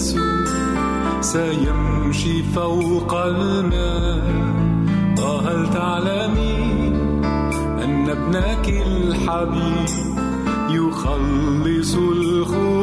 يسوع. سيمشي فوق الماء. وهل تعلمي أن ابنك الحبيب يخلص الخروج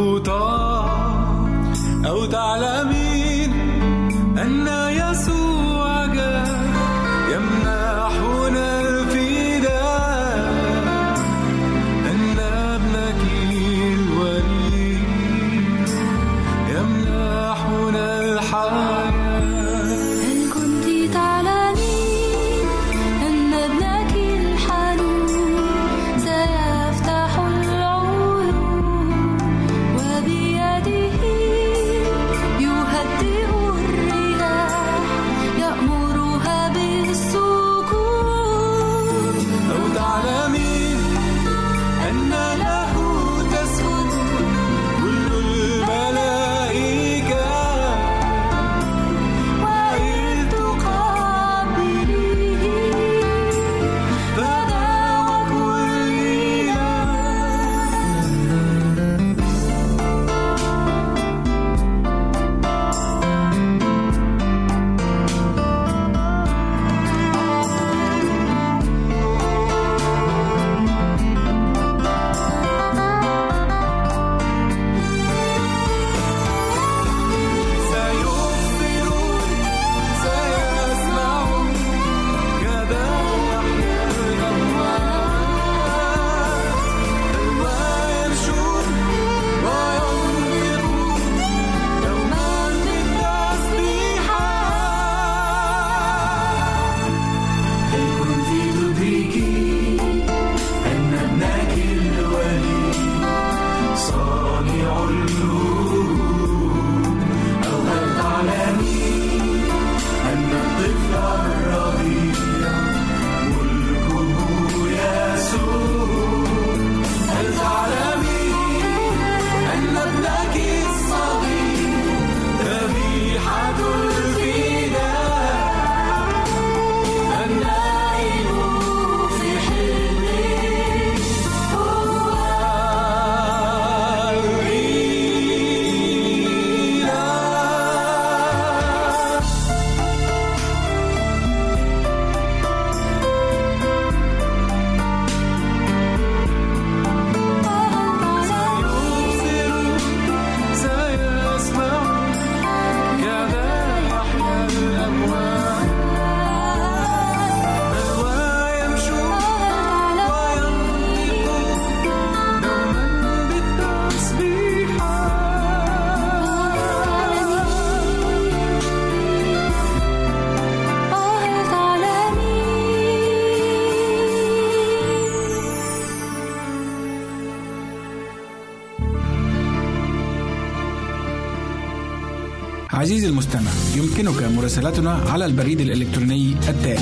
عزيزي المستمع يمكنك مراسلتنا على البريد الإلكتروني التالي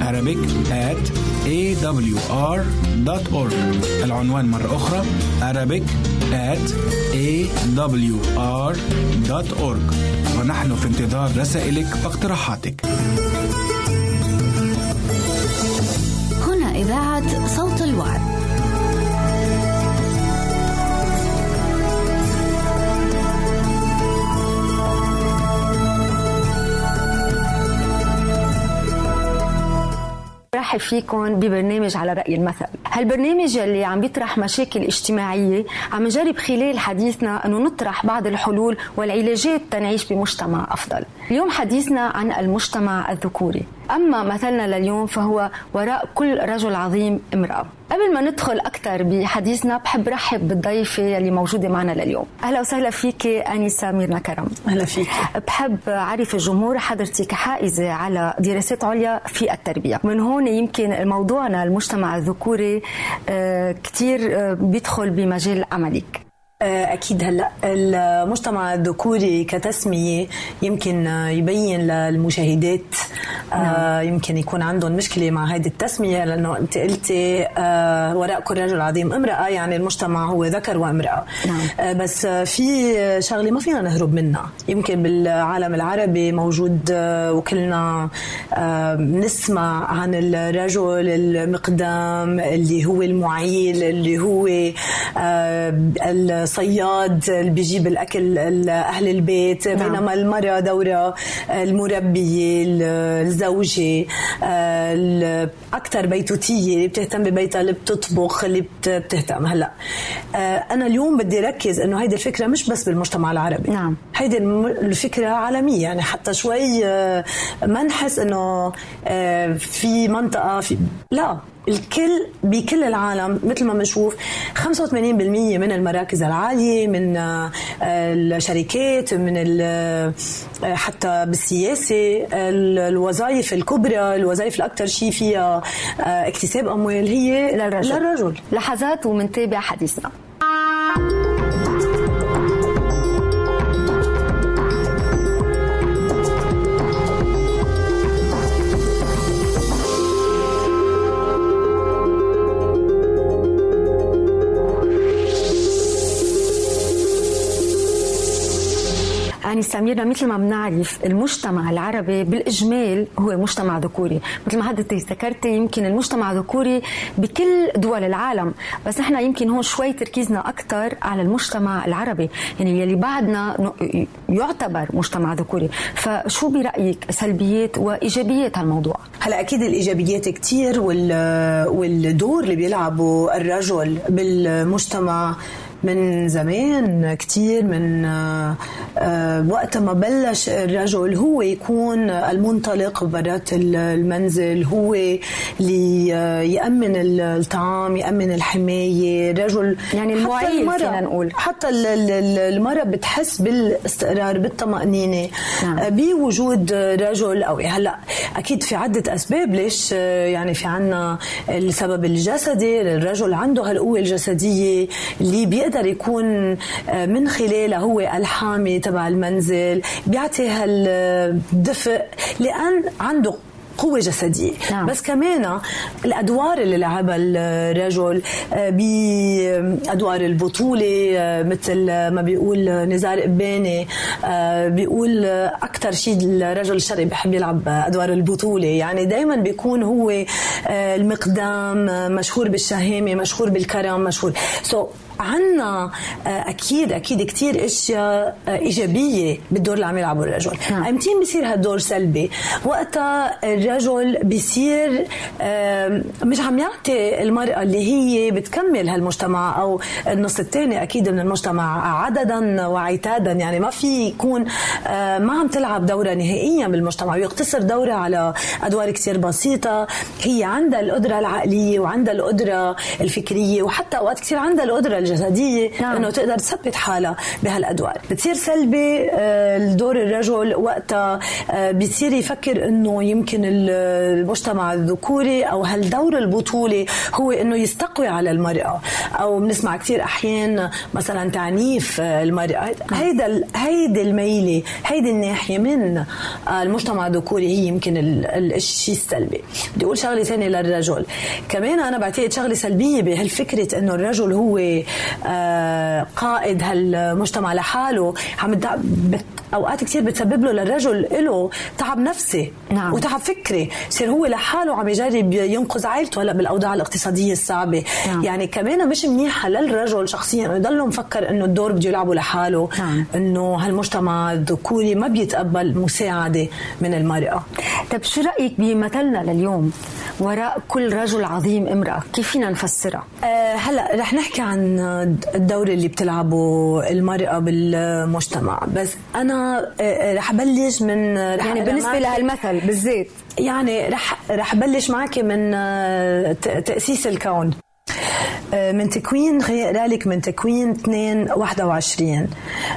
Arabic at awr.org العنوان مرة أخرى Arabic at awr.org ونحن في انتظار رسائلك واقتراحاتك. هنا إذاعة صوت الوعد. برحب فيكم ببرنامج على رأي المثل. هالبرنامج اللي عم بيطرح مشاكل اجتماعية عم نجرب خلال حديثنا أنه نطرح بعض الحلول والعلاجات تنعيش بمجتمع أفضل. اليوم حديثنا عن المجتمع الذكوري. أما مثلنا لليوم فهو وراء كل رجل عظيم امرأة. قبل ما ندخل أكثر بحديثنا بحب رحب بالضيفة اللي موجودة معنا لليوم. أهلا وسهلا فيك أنسة ميرنا كرم. أهلا فيك. بحب أعرف الجمهور حضرتك حائزة على دراسات عليا في التربية. من هون يمكن موضوعنا المجتمع الذكوري آه، كثير آه، بيدخل بمجال عملك. أكيد هلأ المجتمع الذكوري كتسمية يمكن يبين للمشاهدات آه، نعم. يمكن يكون عندهم مشكلة مع هذه التسمية لأنه أنت قلتي آه، وراء كل رجل عظيم امرأة يعني المجتمع هو ذكر وامرأة نعم. بس في شغلة ما فينا نهرب منها يمكن بالعالم العربي موجود وكلنا نسمع عن الرجل المقدام اللي هو المعيل اللي هو الصياد اللي بيجيب الأكل أهل البيت نعم. بينما المراه دورها المربيه الزوجة الاكثر بيتوتية اللي بتهتم ببيتها اللي بتطبخ اللي بتهتم. هلأ أنا اليوم بدي ركز إنه هيدي الفكرة مش بس بالمجتمع العربي. نعم. هيدي الفكرة عالمية. يعني حتى شوي ما نحس إنه في منطقة في لا. الكل بكل العالم مثل ما بنشوف 85% من المراكز العالية من آه، الشركات من آه، حتى بالسياسة الوظائف الكبرى الوظائف الأكثر شيء فيها آه، اكتساب أموال هي للرجل, للرجل. لحظات ومنتابع حديثنا يعني سميرنا مثل ما بنعرف المجتمع العربي بالإجمال هو مجتمع ذكوري. مثل ما حضرتك ذكرتي يمكن المجتمع ذكوري بكل دول العالم بس نحن يمكن هون شوي تركيزنا أكثر على المجتمع العربي. يعني يلي بعدنا يعتبر مجتمع ذكوري. فشو برأيك سلبيات وإيجابيات هالموضوع؟ هلا أكيد الإيجابيات كثير والدور اللي بيلعبه الرجل بالمجتمع من زمان كثير من آه، آه، وقت ما بلش الرجل هو يكون المنطلق برات المنزل هو اللي آه، يأمن الطعام يأمن الحماية. الرجل يعني المعيل فينا نقول. حتى المرأة بتحس بالاستقرار بالطمأنينة. نعم. بوجود رجل أو هلأ أكيد في عدة أسباب ليش يعني في عنا السبب الجسدي. الرجل عنده هالقوة الجسدية اللي بيقدر يكون من خلالها هو الحامي تبع المنزل بيعطي هالدفء لأن عنده قوة جسدية. نعم. بس كمان الأدوار اللي لعبها الرجل آه، بأدوار البطولة آه، مثل ما بيقول نزار قباني آه، بيقول أكثر شيء الرجل الشرقي بحب يلعب أدوار البطولة. يعني دايما بيكون هو المقدام مشهور بالشهامة مشهور بالكرم مشهور. سو so عنا آه، أكيد أكيد كثير أشياء آه، إيجابية بالدور اللي عم يلعبه الرجل. نعم. امتين بصير هالدور سلبي؟ وقتها الرجل بصير مش عم يعطي المرأة اللي هي بتكمل هالمجتمع أو النص الثاني أكيد من المجتمع عددا وعتادا. يعني ما في يكون ما عم تلعب دورها نهائيا بالمجتمع. ويقتصر دورها على أدوار كثير بسيطة. هي عندها القدرة العقلية وعندها القدرة الفكرية وحتى أوقات كثير عندها القدرة الجسديه نعم. إنه تقدر تثبت حالها بهالأدوار. بتصير سلبي آه، الدور الرجل وقتها آه، بيصير يفكر إنه يمكن المجتمع الذكوري أو هالدور البطولي هو إنه يستقوي على المرأة. أو بنسمع كثير أحيان مثلا تعنيف المرأة. هيدا هيدي الميلة هيدي الناحية من المجتمع الذكوري هي يمكن الشيء السلبي. بدي أقول شغلة ثانية للرجل. كمان أنا بعتقد شغلة سلبية بهالفكرة إنه الرجل هو آه، قائد هالمجتمع لحاله. عم أوقات كثير بتسبب له للرجل له تعب نفسي نعم. وتعب فكري. يصير هو لحاله عم يجرب ينقذ عائلته هلأ بالأوضاع الاقتصادية الصعبة. نعم. يعني كمان مش منيحة للرجل شخصيا. إنه يضل مفكر إنه الدور بده يلعبه لحاله. نعم. إنه هالمجتمع الذكوري ما بيتقبل مساعدة من المرأة. طيب شو رأيك بمثلنا لليوم؟ وراء كل رجل عظيم امرأة كيف فينا نفسرها؟ أه هلأ رح نحكي عن الدور اللي بتلعبه المرأة بالمجتمع. بس أنا آه، رح بلش من رح يعني بالنسبة لهالمثل بالذات يعني رح رح بلش معك من آه، تأسيس الكون. آه، من تكوين خليني لك من تكوين 2 21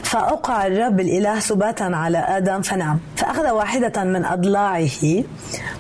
فأوقع الرب الإله سباتا على آدم فنام فأخذ واحدة من أضلاعه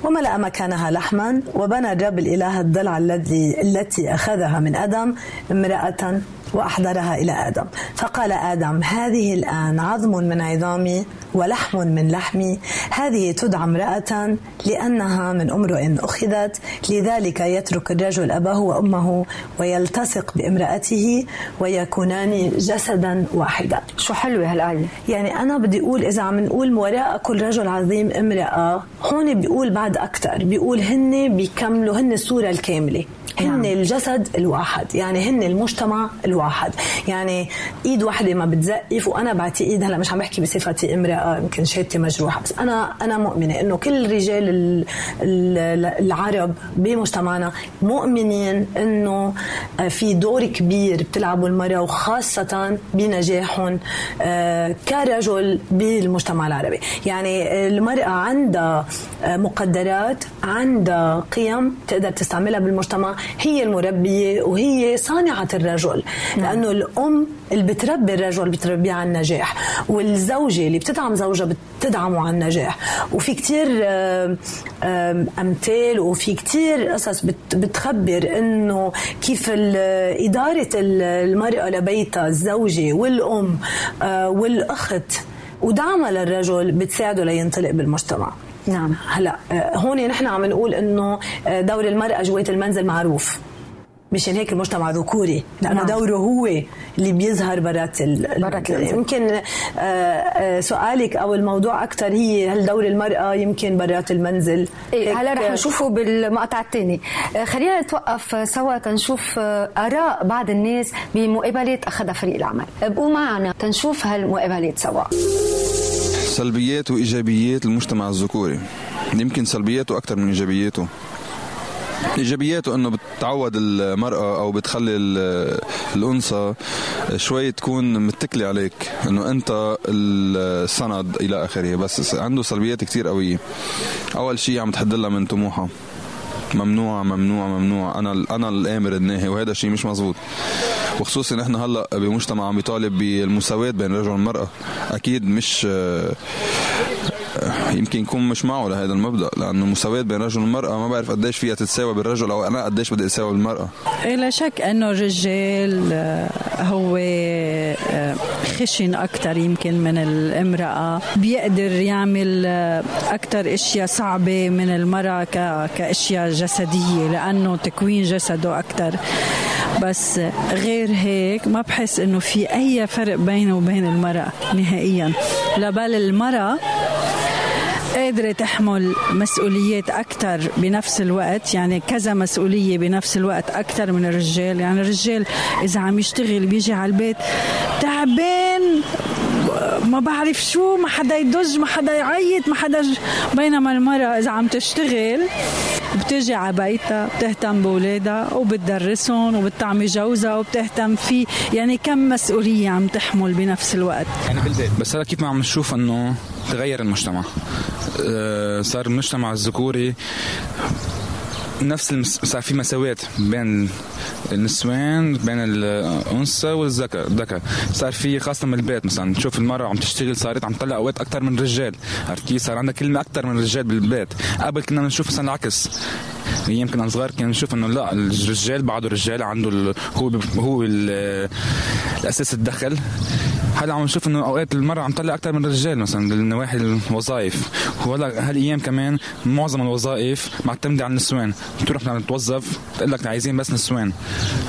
وملأ مكانها لحما وبنى الرب الإله الضلع الذي التي أخذها من آدم امرأة وأحضرها إلى آدم. فقال آدم هذه الآن عظم من عظامي ولحم من لحمي هذه تدعى امرأة لأنها من امرؤ أخذت. لذلك يترك الرجل أباه وأمه ويلتصق بامرأته ويكونان جسدا واحدا. شو حلوة هالآية؟ يعني أنا بدي أقول إذا عم نقول وراء كل رجل عظيم امرأة هون بيقول بعد أكثر. بيقول هن بيكملوا هن الصورة الكاملة. هن نعم. الجسد الواحد. يعني هن المجتمع الواحد. يعني إيد واحدة ما بتزقف وأنا بعتقد هلا مش عم بحكي بصفتي امرأة. يمكن شهادتي مجروحه بس أنا أنا مؤمنة إنه كل رجال العرب بمجتمعنا مؤمنين إنه في دور كبير بتلعبه المرأة وخاصة بنجاحهم آه، كرجل بالمجتمع العربي. يعني المرأة عندها مقدرات عندها قيم تقدر تستعملها بالمجتمع. هي المربية وهي صانعة الرجل. نعم. لأنه الأم اللي بتربي الرجل بتربيه على النجاح والزوجة اللي بتدعم زوجها بتدعمه على النجاح. وفي كتير أمثال وفي كتير قصص بتخبر إنه كيف إدارة المرأة لبيتها الزوجة والأم آه، والأخت ودعمها للرجل بتساعده لينطلق بالمجتمع. نعم. هلا آه، هون نحن عم نقول إنه آه، دور المرأة جوات المنزل معروف. مشان هيك المجتمع ذكوري. لأنه نعم. دوره هو اللي بيظهر برات برات يمكن آه، سؤالك أو الموضوع أكثر هي هل دور المرأة يمكن برات المنزل؟ إيه هلا رح نشوفه بالمقطع الثاني. خلينا نتوقف سوا تنشوف آراء بعض الناس بمقابلات اخذها فريق العمل. ابقوا معنا تنشوف هالمقابلات سوا. سلبيات وايجابيات المجتمع الذكوري. يمكن سلبياته أكثر من إيجابياته. إيجابياته إنه بتعود المرأة أو بتخلي الأنثى شوي تكون متكلة عليك إنه أنت السند إلى آخره. بس عنده سلبيات كثير قوية. أول شيء عم تحدلها من طموحها. ممنوع ممنوع ممنوع. أنا أنا الآمر الناهي وهذا الشيء مش مزبوط وخصوصا نحن هلأ بمجتمع عم بيطالب بالمساواة بين الرجل والمراه أكيد مش يمكن يكون مش معه لهذا المبدأ لأنه مساواه بين الرجل والمراه ما بعرف قديش فيها تتساوى بالرجل أو أنا قديش بدي اساوي بالمرأة. إيه، لا شك إنه الرجال آه، هو آه، خشن أكثر يمكن من الامرأة. بيقدر يعمل آه، أكثر إشياء صعبة من المرأة كإشياء جسدية لأنه تكوين جسده أكثر بس غير هيك ما بحس إنه في أي فرق بينه وبين المرأة نهائيا. لا بل المرأة قادرة تحمل مسؤوليات أكثر بنفس الوقت يعني كذا مسؤولية بنفس الوقت أكثر من الرجال. يعني الرجال إذا عم يشتغل بيجي على البيت تعبان ما بعرف شو ما حدا يدج ما حدا يعيط ما حدا ج... بينما المرأة إذا عم تشتغل بتجي على بيتها بتهتم بولادها وبتدرسهم وبتعمي جوزها وبتهتم فيه. يعني كم مسؤولية عم تحمل بنفس الوقت؟ يعني بالبيت. بس هلا كيف ما عم نشوف إنه تغير المجتمع. آه، صار المجتمع الذكوري نفس المس... في مساواة بين النسوان بين الأنثى والذكر الذكر صار في خاصة من البيت مثلا تشوف المرأة عم تشتغل صارت عم تطلع أوقات أكثر من الرجال. عرفت كيف؟ صار عندها كلمة أكثر من الرجال بالبيت. قبل كنا نشوف مثلا العكس. أيام كنا صغار كنا نشوف إنه لا الرجال بعده الرجال عنده ال... هو هو ال... الأساس الدخل. هلا عم نشوف إنه أوقات المرأة عم تطلع أكثر من الرجال مثلا بالنواحي الوظائف؟ وهلا هالايام كمان معظم الوظائف معتمدة على النسوان؟ بتروح توظف تقول لك عايزين بس نسوان.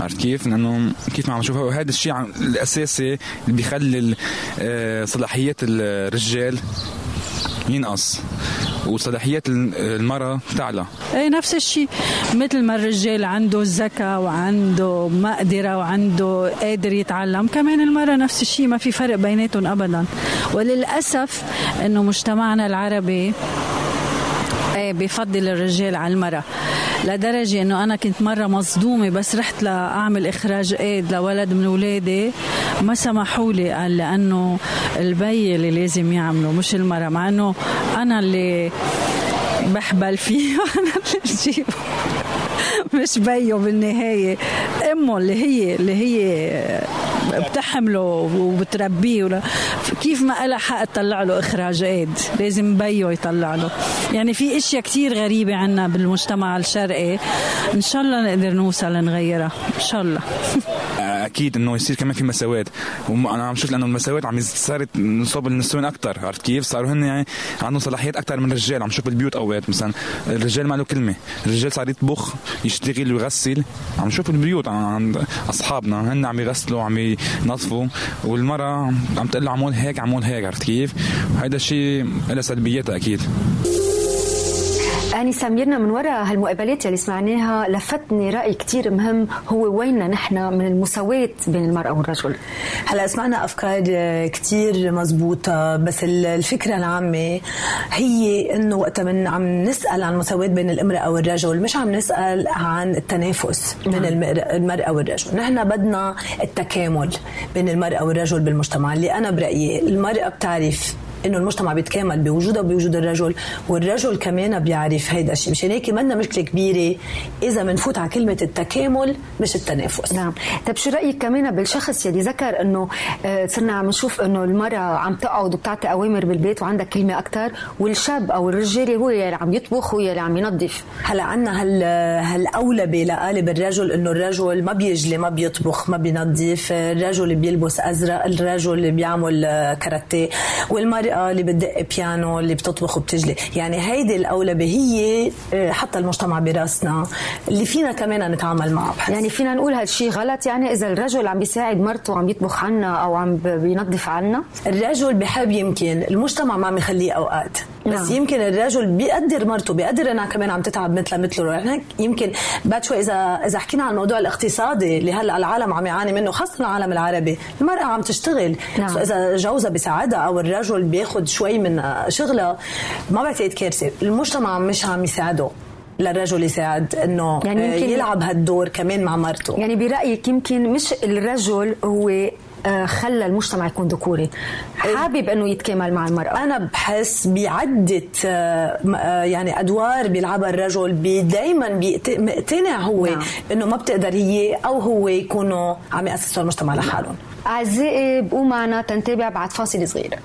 عرفت كيف؟ لأنه كيف ما عم نشوف هذا الشيء الأساسي اللي بيخلي آه، صلاحيات الرجال ينقص. وصلاحيات المرأة تعلى. إيه نفس الشيء. مثل ما الرجال عنده الذكاء وعنده مقدرة وعنده قادر يتعلم كمان المرأة نفس الشيء ما في فرق بيناتهم أبدا. وللأسف أنه مجتمعنا العربي إيه بفضل الرجال على المرأة. لدرجة إنه أنا كنت مرة مصدومة بس رحت لأعمل إخراج إيد لولد من اولادي ما سمحوا لي قال لأنه البي اللي لازم يعمله مش المرأة مع إنه أنا اللي بحبل فيه. وأنا اللي بجيبه. مش بيو بالنهاية. أمه اللي هي اللي هي بتحمله وبتربيه ولا كيف ما لها حق تطلع له إخراج إيد؟ لازم بيو يطلع له. يعني في إشياء كتير غريبة عنا بالمجتمع الشرقي. إن شاء الله نقدر نوصل نغيرها. إن شاء الله. أكيد إنه يصير كمان في مساواة. وأنا عم شوف لأنه المساواة عم صارت نصاب النسوان أكثر عرفت كيف؟ صاروا هن يعني عندهم صلاحيات أكثر من الرجال. عم شوف بالبيوت أوقات مثلا الرجال ما له كلمة. الرجال صار يطبخ يشتغل ويغسل عم نشوف البيوت عند أصحابنا. هن عم يغسلوا عم ينظفوا. والمرأة عم تقول له عمول هيك عمول هيك عرفت كيف؟ هذا الشيء له سلبيات أكيد. أني سميرنا من وراء هالمقابلات اللي سمعناها لفتني رأي كتير مهم. هو ويننا نحن من المساواة بين المرأة والرجل؟ هلا سمعنا أفكار كتير مزبوطة بس الفكرة العامة هي إنه وقت من عم نسأل عن المساواة بين الامرأة والرجل مش عم نسأل عن التنافس بين نعم. المرأة والرجل. نحن بدنا التكامل بين المرأة والرجل بالمجتمع اللي أنا برأيي المرأة بتعرف إنه المجتمع بيتكامل بوجودها وبوجود الرجل والرجل كمان بيعرف هيدا الشيء. مشان هيك منا مشكلة كبيرة إذا بنفوت على كلمة التكامل مش التنافس. نعم. طيب شو رأيك كمان بالشخص يلي ذكر إنه آه، صرنا عم نشوف إنه المرأة عم تقعد وبتعطي أوامر بالبيت وعندها كلمة أكثر والشاب أو الرجال هو يلي عم يطبخ هو يلي عم ينظف. هلأ عندنا هال هالاولبه لقالب الرجل إنه الرجل ما بيجلي ما بيطبخ ما بينظف الرجل بيلبس أزرق الرجل بيعمل كاراتيه والمرأة المرأة اللي بتدق بيانو اللي بتطبخ وبتجلي. يعني هيدي الأولبة هي آه، حتى المجتمع براسنا اللي فينا كمان نتعامل معه. بحس. يعني فينا نقول هالشيء غلط. يعني إذا الرجل عم بيساعد مرته عم يطبخ عنا أو عم بينظف عنا. الرجل بحب يمكن المجتمع ما عم يخليه أوقات. بس نعم. يمكن الرجل بيقدر مرته بيقدر إنها كمان عم تتعب مثلها مثله. يعني يمكن بعد شوي اذا إذا حكينا عن الموضوع الاقتصادي اللي هلأ العالم عم يعاني منه خاصة العالم العربي المرأة عم تشتغل. نعم. إذا جوزها بيساعدها أو الرجل بياخذ شوي من شغلها ما بعتقد كارثة. المجتمع مش عم يساعده للرجل يساعد إنه يعني يمكن يلعب هالدور كمان مع مرته. يعني برأيك يمكن مش الرجل هو آه، خلى المجتمع يكون ذكوري. حابب إنه يتكامل مع المرأة. أنا بحس بعدة آه، آه، يعني أدوار بيلعبها الرجل دائما مقتنع هو نعم. إنه ما بتقدر هي أو هو يكونوا عم يأسسوا المجتمع لحالهم. أعزائي بقوا معنا تنتابع بعد فاصل صغير.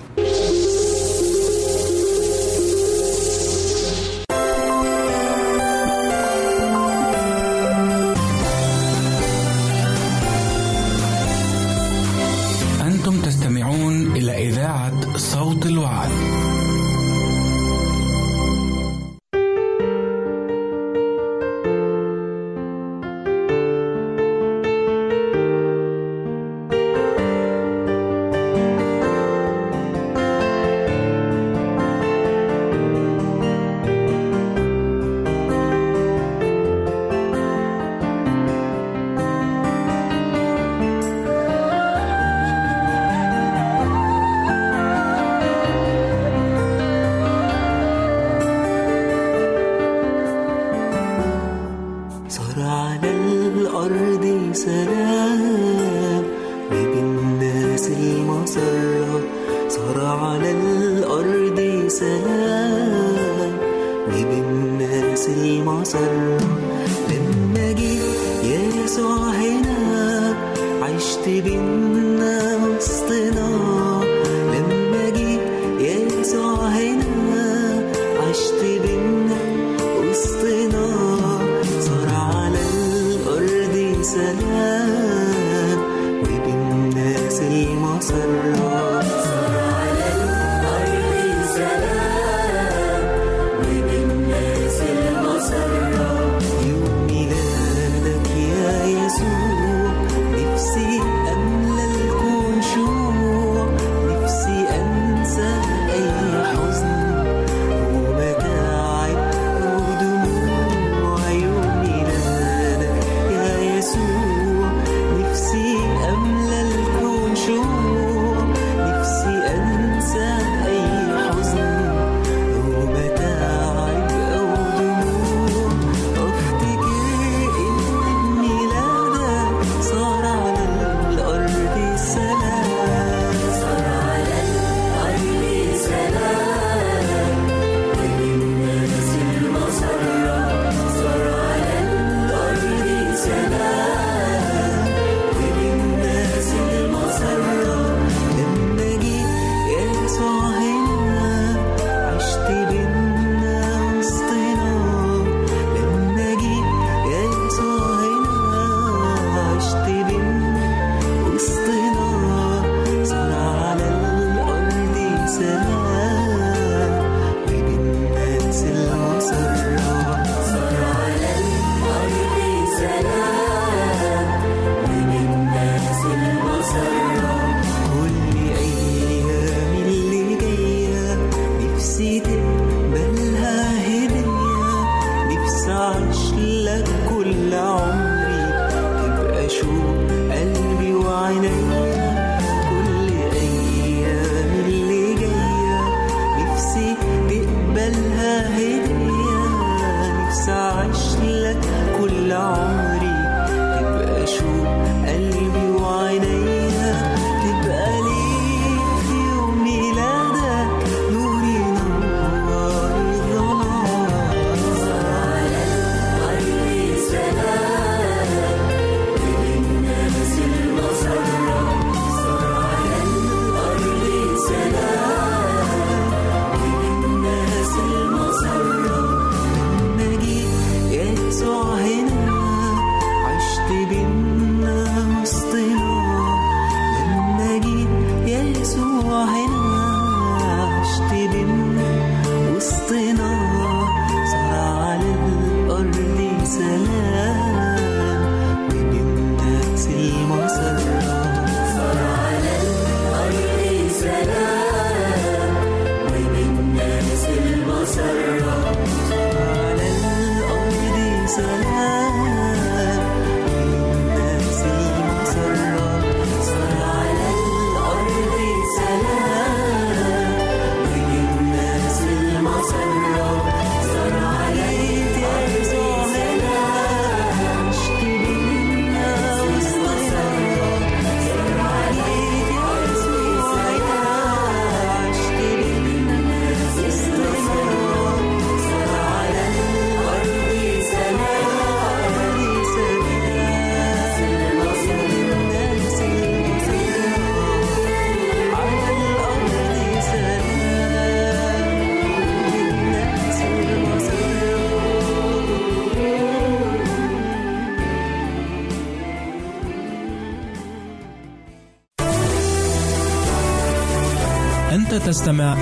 أنت تستمع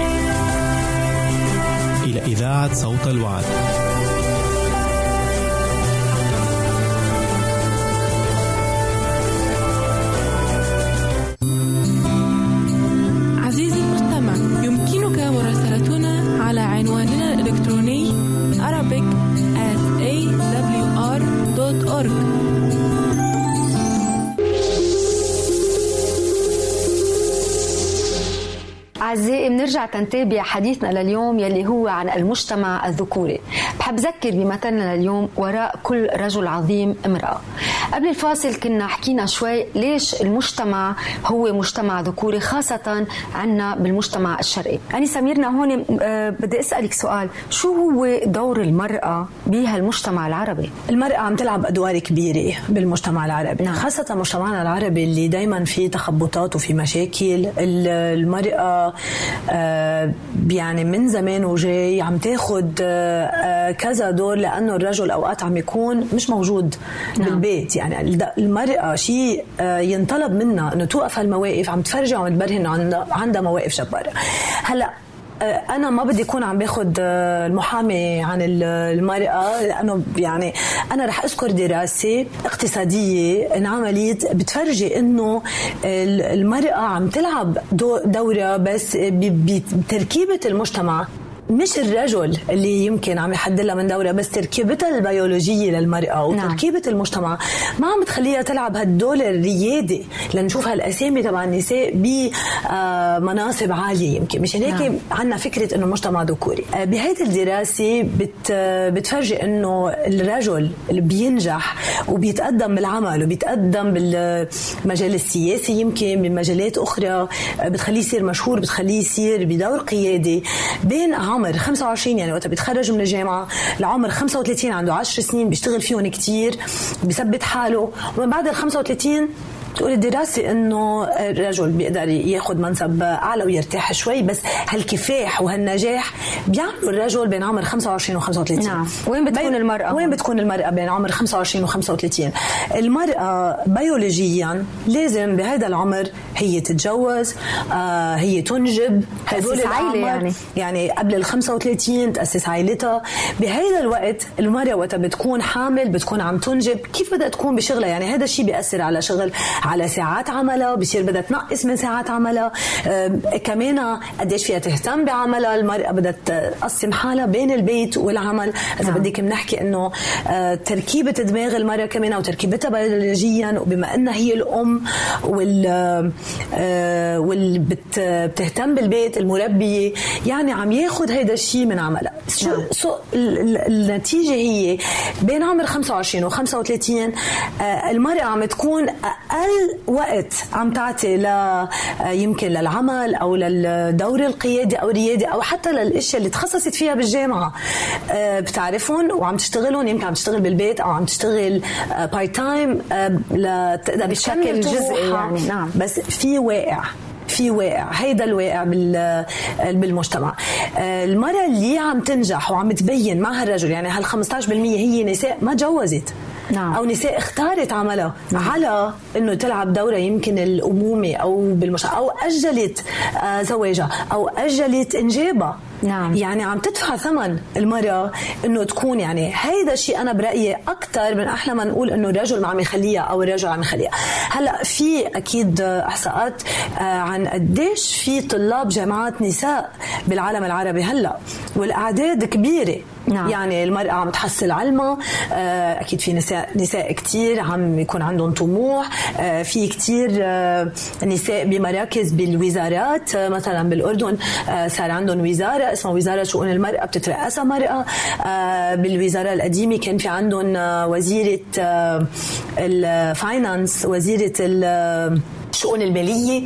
إلى إذاعة صوت الوعد. نرجع تنتابع حديثنا لليوم يلي هو عن المجتمع الذكوري. بحب ذكر بمثلنا لليوم وراء كل رجل عظيم امرأة. قبل الفاصل كنا حكينا شوي ليش المجتمع هو مجتمع ذكوري خاصة عنا بالمجتمع الشرقي. أنا سميرنا هون آه، بدي أسألك سؤال. شو هو دور المرأة بهالمجتمع العربي؟ المرأة عم تلعب أدوار كبيرة بالمجتمع العربي نعم. خاصة مجتمعنا العربي اللي دايما فيه تخبطات وفي مشاكل. ال- المرأة آه، يعني من زمان وجاي عم تاخد آه، كذا دور لأنه الرجل أوقات عم يكون مش موجود نعم. بالبيت. يعني الد- المرأة شيء آه، ينطلب منها أنه توقف هالمواقف عم تفرجي وعم تبرهن إنه عندها مواقف جبارة هلأ آه، أنا ما بدي اكون عم باخد آه، المحامي عن ال- المرأة لأنه يعني أنا رح أذكر دراسة اقتصادية انعملت بتفرجي إنه ال- المرأة عم تلعب دو- دورة بس بتركيبة المجتمع. مش الرجل اللي يمكن عم يحدد لها من دوره بس تركيبتها البيولوجية للمرأة نعم. وتركيبه المجتمع ما عم تخليها تلعب هالدور الريادي لنشوف هالأسامي تبع النساء بمناصب عالية يمكن مشان هيك نعم. عندنا فكرة إنه مجتمع ذكوري آه، بهيدي الدراسة بت بتفرجي إنه الرجل اللي بينجح وبيتقدم بالعمل وبيتقدم بالمجال السياسي يمكن بمجالات أخرى آه، بتخليه يصير مشهور بتخليه يصير بدور قيادي بين عمر 25 يعني وقت بيتخرج من الجامعة لعمر 35 عنده 10 سنين بيشتغل فيهم كتير بيثبت حاله. ومن بعد ال 35 تقول الدراسة إنه الرجل بيقدر ياخذ منصب أعلى ويرتاح شوي بس هالكفاح وهالنجاح بيعملوا الرجل بين عمر 25 و 35 نعم. وين بتكون المرأة وين؟ بتكون المرأة بين عمر 25 و 35 المرأة بيولوجيا لازم بهذا العمر هي تتجوز آه هي تنجب هدول تأسس عائلة الأعمار. يعني. يعني قبل ال 35 تأسس عائلتها بهذا الوقت المرأة وقت بتكون حامل بتكون عم تنجب كيف بدها تكون بشغلها يعني هذا الشيء بيأثر على شغل على ساعات عملها بصير بدها تنقص من ساعات عملها آم، كمان قديش فيها تهتم بعملها؟ المرأة بدها تقسم حالها بين البيت والعمل. إذا نعم. بدك بنحكي إنه آه، تركيبة دماغ المرأة كمان أو تركيبتها بيولوجيا وبما إنها هي الأم وال آه، واللي بت- بتهتم بالبيت المربية يعني عم ياخد هيدا الشيء من عملها. شو نعم. سو ال- ال- النتيجة هي؟ بين عمر 25 و 35 آه، المرأة عم تكون أقل وقت عم تعطي ل يمكن للعمل أو للدور القيادي أو الريادي أو حتى للأشياء اللي تخصصت فيها بالجامعة آه، بتعرفهم وعم تشتغلهم يمكن عم تشتغل بالبيت أو عم تشتغل part time لتقدر بشكل جزئي. يعني، نعم. بس في واقع في واقع هيدا الواقع بال- بالمجتمع آه، المرأة اللي عم تنجح وعم تبين مع هالرجل يعني هال 15% هي نساء ما تجوزت نعم. أو نساء اختارت عملها على إنه تلعب دورة يمكن الأمومة أو بالمجتمع أو أجلت آه، زواجها أو أجلت إنجابها نعم. يعني عم تدفع ثمن المرأة إنه تكون يعني هيدا الشيء أنا برأيي أكثر من أحلى ما نقول إنه الرجل ما عم يخليها أو الرجل عم يخليها هلأ في أكيد إحصاءات آه، عن قديش في طلاب جامعات نساء بالعالم العربي هلأ والأعداد كبيرة نعم. يعني المرأة عم تحصل علمها. آه، أكيد في نساء نساء كتير عم يكون عندهم طموح. آه، في كتير آه، نساء بمراكز بالوزارات. مثلا بالأردن صار عندهم وزارة اسمها وزارة شؤون المرأة بتترأسها مرأة. بالوزارة القديمة كان في عندهم وزيرة الفاينانس وزيرة ال- الشؤون المالية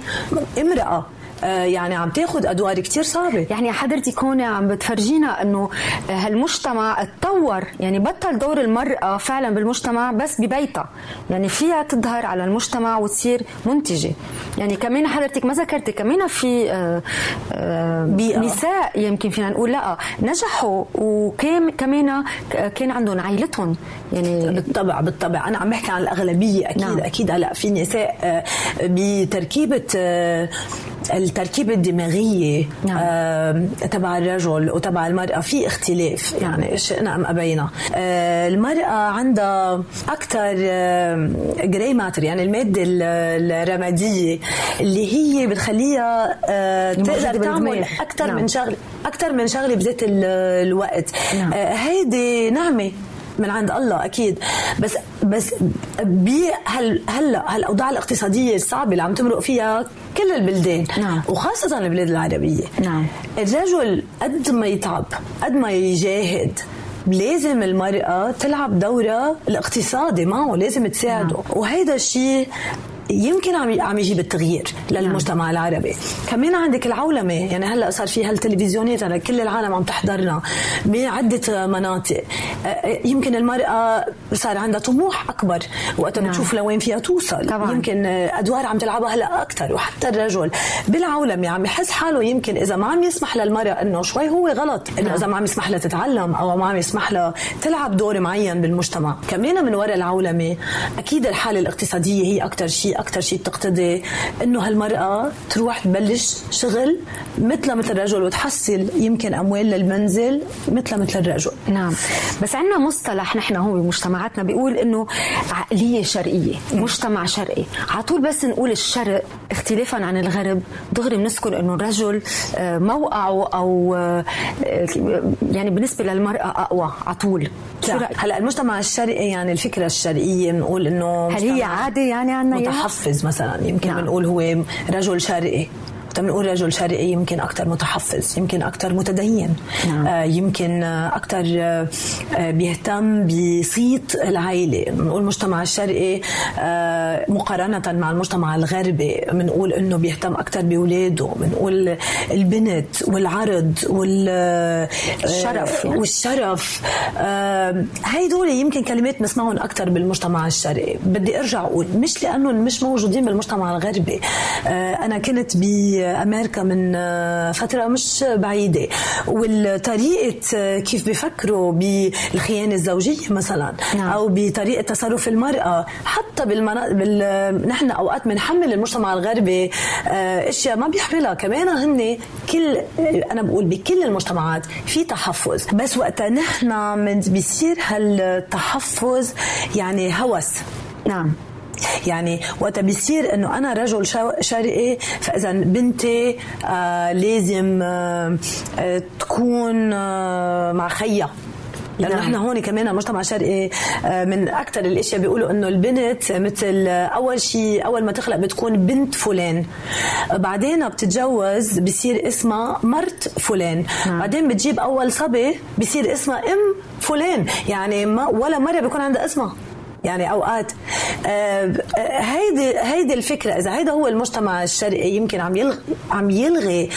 امرأة. يعني عم تاخذ أدوار كتير صعبة. يعني حضرتك هون عم بتفرجينا إنه هالمجتمع اتطور. يعني بطل دور المرأة فعلا بالمجتمع بس ببيتها. يعني فيها تظهر على المجتمع وتصير منتجة. يعني كمان حضرتك ما ذكرتي كمان في آه، آه، بيئة. نساء يمكن فينا نقول لا نجحوا وكان كمان كان عندهم عائلتهم. يعني بالطبع بالطبع. أنا عم بحكي عن الأغلبية. أكيد نعم. أكيد. هلأ في نساء آه، بتركيبة آه، التركيبة الدماغية نعم. آه، تبع الرجل وتبع المرأة في اختلاف يعني شئنا ام أبينا آه، المرأة عندها أكثر جراي ماتر يعني المادة ال- الرمادية اللي هي بتخليها آه، تقدر تعمل. أكثر نعم. من شغله أكثر من شغلة بذات ال- الوقت نعم. آه، هيدي نعمة من عند الله أكيد بس بس بهال هلا هالأوضاع الاقتصادية الصعبة اللي عم تمرق فيها كل البلدان نعم. وخاصة البلاد العربية نعم. الرجل قد ما يتعب قد ما يجاهد لازم المرأة تلعب دورها الاقتصادي معه لازم تساعده نعم. وهيدا الشيء يمكن عم عم يجيب التغيير للمجتمع العربي كمان عندك العولمة يعني هلأ صار في هالتلفزيونات هلا كل العالم عم تحضرنا بعدة مناطق يمكن المرأة صار عندها طموح أكبر وقت نعم. بتشوف لوين فيها توصل طبعاً. يمكن أدوار عم تلعبها هلأ أكثر وحتى الرجل بالعولمة عم يحس حاله يمكن إذا ما عم يسمح للمرأة إنه شوي هو غلط إنه نعم. إذا ما عم يسمح لها تتعلم أو ما عم يسمح لها تلعب دور معين بالمجتمع كمان من وراء العولمة أكيد الحالة الاقتصادية هي أكثر شيء أكثر شيء بتقتضي إنه هالمرأة تروح تبلش شغل مثل مثل الرجل وتحصل يمكن أموال للمنزل مثل مثل الرجل. نعم. بس عندنا مصطلح نحن هو بمجتمعاتنا بيقول إنه عقلية شرقية مجتمع شرقي. على طول بس نقول الشرق اختلافا عن الغرب. دغري بنذكر إنه الرجل آه، موقعه أو آه، يعني بالنسبة للمرأة أقوى على طول؟ هلأ المجتمع الشرقي يعني الفكرة الشرقية بنقول إنه هل هي عادة يعني عنا متحفز مثلا يمكن نعم. بنقول هو رجل شرقي بنقول رجل شرقي يمكن أكثر متحفز يمكن أكثر متدين. نعم. آه يمكن أكثر آه آه، بيهتم بصيت العائله بنقول المجتمع الشرقي آه مقارنة مع المجتمع الغربي بنقول إنه بيهتم أكثر باولاده بنقول البنت والعرض وال آه، الشرف يعني. والشرف. آه هيدول يمكن كلمات نسمعهم أكثر بالمجتمع الشرقي. بدي أرجع أقول مش لأنهم مش موجودين بالمجتمع الغربي. آه أنا كنت بامريكا من آه فترة مش بعيدة. والطريقة آه، كيف بيفكروا بالخيانة الزوجية مثلا نعم. أو بطريقة تصرف المرأة حتى بالمنا... بال... نحن أوقات بنحمل المجتمع الغربي آه، أشياء ما بيحملها. كمان هن كل أنا بقول بكل المجتمعات في تحفظ. بس وقتها نحن من بيصير هالتحفظ يعني هوس. نعم. يعني وقت بيصير إنه أنا رجل شرقي فإذا بنتي آه لازم آه تكون آه مع خيها لأنه نعم. نحن هون كمان المجتمع الشرقي آه، من أكثر الأشياء بيقولوا إنه البنت مثل أول شيء أول ما تخلق بتكون بنت فلان. بعدين بتتجوز بصير اسمها مرت فلان. نعم. بعدين بتجيب أول صبي بصير اسمها أم فلان. يعني ما ولا مرة بيكون عندها اسمها. يعني أوقات آه، آه، هيدي هيدي الفكرة إذا هيدا هو المجتمع الشرقي يمكن عم يلغي عم يلغي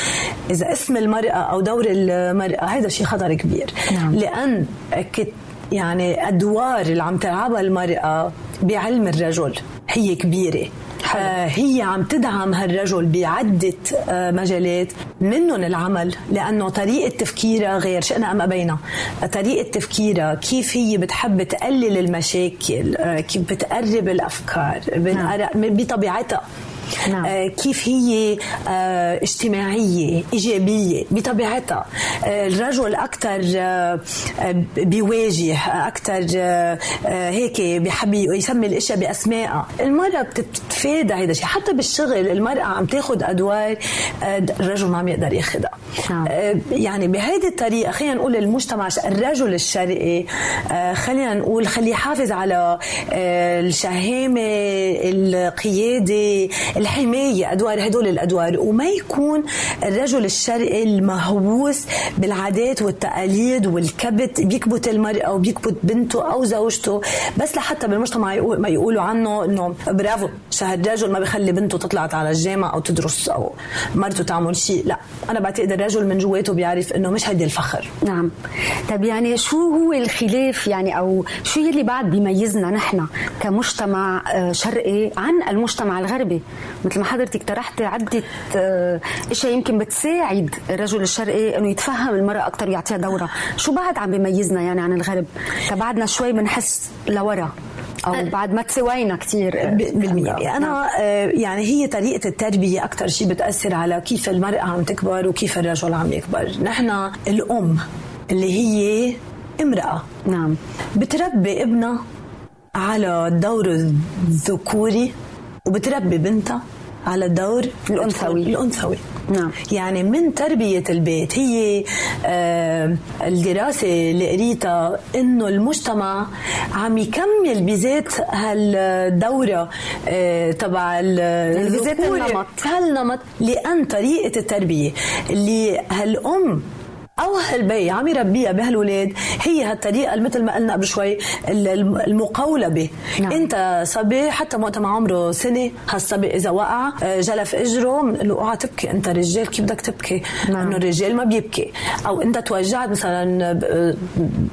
إذا اسم المرأة أو دور المرأة هيدا شيء خطر كبير نعم. لأن كت يعني أدوار اللي عم تلعبها المرأة بعلم الرجل. هي كبيرة. آه، هي عم تدعم هالرجل بعدة آه، مجالات منهم العمل لأنه طريقة تفكيرها غير شئنا أم أبينا طريقة تفكيرها كيف هي بتحب تقلل المشاكل آه، كيف بتقرب الأفكار بنقر- بطبيعتها. نعم. آه، كيف هي آه، اجتماعية إيجابية بطبيعتها آه، الرجل أكثر بيواجه أكثر هيك بحب يسمي الأشياء بأسمائها المرأة بتتفادى هذا الشيء حتى بالشغل المرأة عم تاخذ أدوار الرجل ما عم يقدر ياخذها نعم. يعني بهيدي الطريقة خلينا نقول المجتمع الرجل الشرقي خلينا نقول خليه يحافظ على الشهامة القيادة الحماية أدوار هدول الأدوار. وما يكون الرجل الشرقي المهووس بالعادات والتقاليد والكبت بيكبت المرأة وبيكبت بنته أو زوجته بس لحتى بالمجتمع ما يقولوا عنه إنه برافو شهد الرجل ما بيخلي بنته تطلع على الجامعة أو تدرس أو مرته تعمل شيء. لا أنا بعتقد الرجل من جواته بيعرف إنه مش هيدي الفخر. نعم. طب يعني شو هو الخلاف يعني أو شو يلي بعد بيميزنا نحن كمجتمع آه، شرقي عن المجتمع الغربي؟ مثل ما حضرتك طرحتي عده آه، إشياء يمكن بتساعد الرجل الشرقي إنه يتفهم المرأة أكثر ويعطيها دورها شو بعد عم بيميزنا يعني عن الغرب؟ بعدنا شوي بنحس لورا أو بعد ما تساوينا كثير بالمية. أنا آه، يعني هي طريقة التربية أكثر شيء بتأثر على كيف المرأة عم تكبر وكيف الرجل عم يكبر. نحن الأم اللي هي امرأة. نعم. بتربي ابنها على الدور الذكوري وبتربي بنتها على الدور الأنثوي. الأنثوي نعم. يعني من تربية البيت هي آه الدراسة اللي قريتها إنه المجتمع عم يكمل بذات هالدورة آه تبع بذات. النمط. هالنمط لأن طريقة التربية اللي هالأم أو هالبي عم يربيها بهالولاد هي هالطريقة مثل ما قلنا قبل شوي ال- الم- المقولبه نعم. إنت صبي حتى وقت ما عمره سنة هالصبي إذا وقع جلف إجره بنقول له أوعى تبكي أنت رجال كيف بدك تبكي؟ نعم. إنه الرجال ما بيبكي. أو أنت توجعت مثلا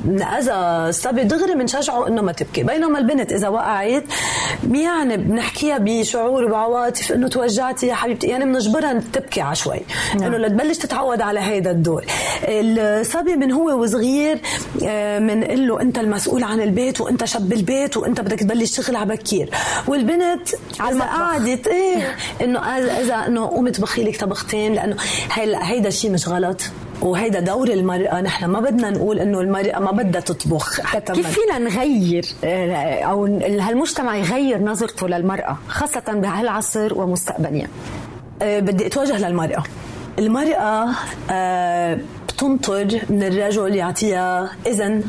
نأذى الصبي دغري بنشجعه إنه ما تبكي. بينما البنت إذا وقعت يعني بنحكيها بشعور وبعواطف إنه توجعتي يا حبيبتي. يعني بنجبرها تبكي على شوي نعم. إنه لتبلش تتعود على هيدا الدور. الصبي من هو وصغير بنقول له أنت المسؤول عن البيت وأنت شب البيت وأنت بدك تبلش تشتغل على بكير. والبنت على. قعدت إيه إنه إذا- إذا إنه قومي طبخي لك طبختين لأنه هيدا هيدا شيء مش غلط. وهيدا دور المرأة نحن ما بدنا نقول إنه المرأة ما بدها تطبخ حتى كيف فينا نغير آه، أو هالمجتمع يغير نظرته للمرأة خاصة بهالعصر ومستقبليا؟ آه، بدي أتوجه للمرأة. المرأة بتنطر من الرجل يعطيها. إذن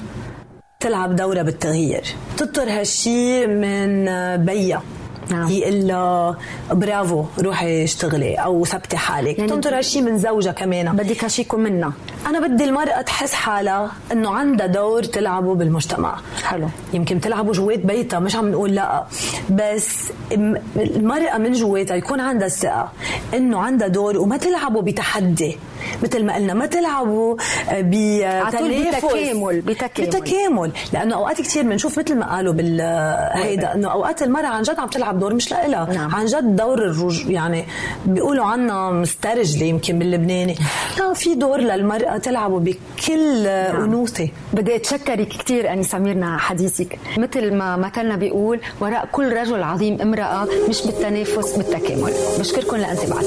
تلعب دورها بالتغيير. تنطر هالشي من بيها نعم. يقول لها برافو روحي اشتغلي أو ثبتي حالك. يعني تنطر هالشي من زوجها كمان. بدك هالشي يكون منا. أنا بدي المرأة تحس حالها إنه عندها دور تلعبه بالمجتمع. حلو. يمكن تلعبوا جوات بيتها مش عم نقول لا. بس المرأة من جواتها يكون عندها الثقه إنه عندها دور وما تلعبوا بتحدي. مثل ما قلنا ما تلعبوا عطول بتنافس بتكامل- بتكامل. بتكامل. لأنه أوقات كثير بنشوف مثل ما قالوا بال هيدا إنه أوقات المراه عن جد عم تلعب دور مش لإلها. نعم. عن جد دور الرج يعني بيقولوا عنا مسترجلة يمكن باللبناني. لا في دور للمرأة تلعبه بكل أنوثة. بدي أتشكرك كثير أني سميرنا حديثك. مثل ما مثلنا بيقول وراء كل رجل عظيم امرأة مش بالتنافس بالتكامل. بشكركم لانتباهكم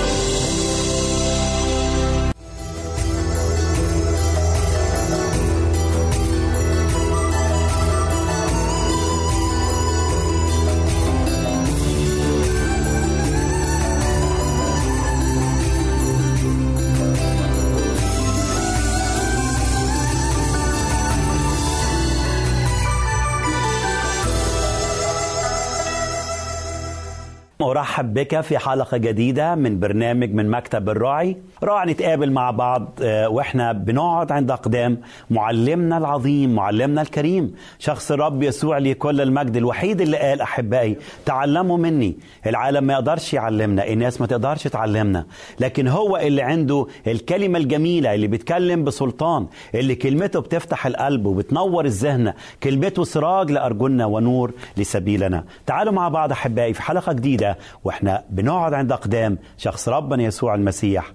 أرحب بك في حلقة جديدة من برنامج من مكتب الراعي. راح نتقابل مع بعض آه، وإحنا بنقعد عند أقدام. معلمنا العظيم معلمنا الكريم شخص الرب يسوع لي كل المجد الوحيد اللي قال أحبائي تعلموا مني. العالم ما يقدرش يعلمنا الناس ما تقدرش تعلمنا. لكن هو اللي عنده الكلمة الجميلة اللي بيتكلم بسلطان اللي كلمته بتفتح القلب وبتنور الذهن كلمته سراج لأرجلنا ونور لسبيلنا. تعالوا مع بعض أحبائي في حلقة جديدة. وإحنا بنقعد عند أقدام شخص ربنا يسوع المسيح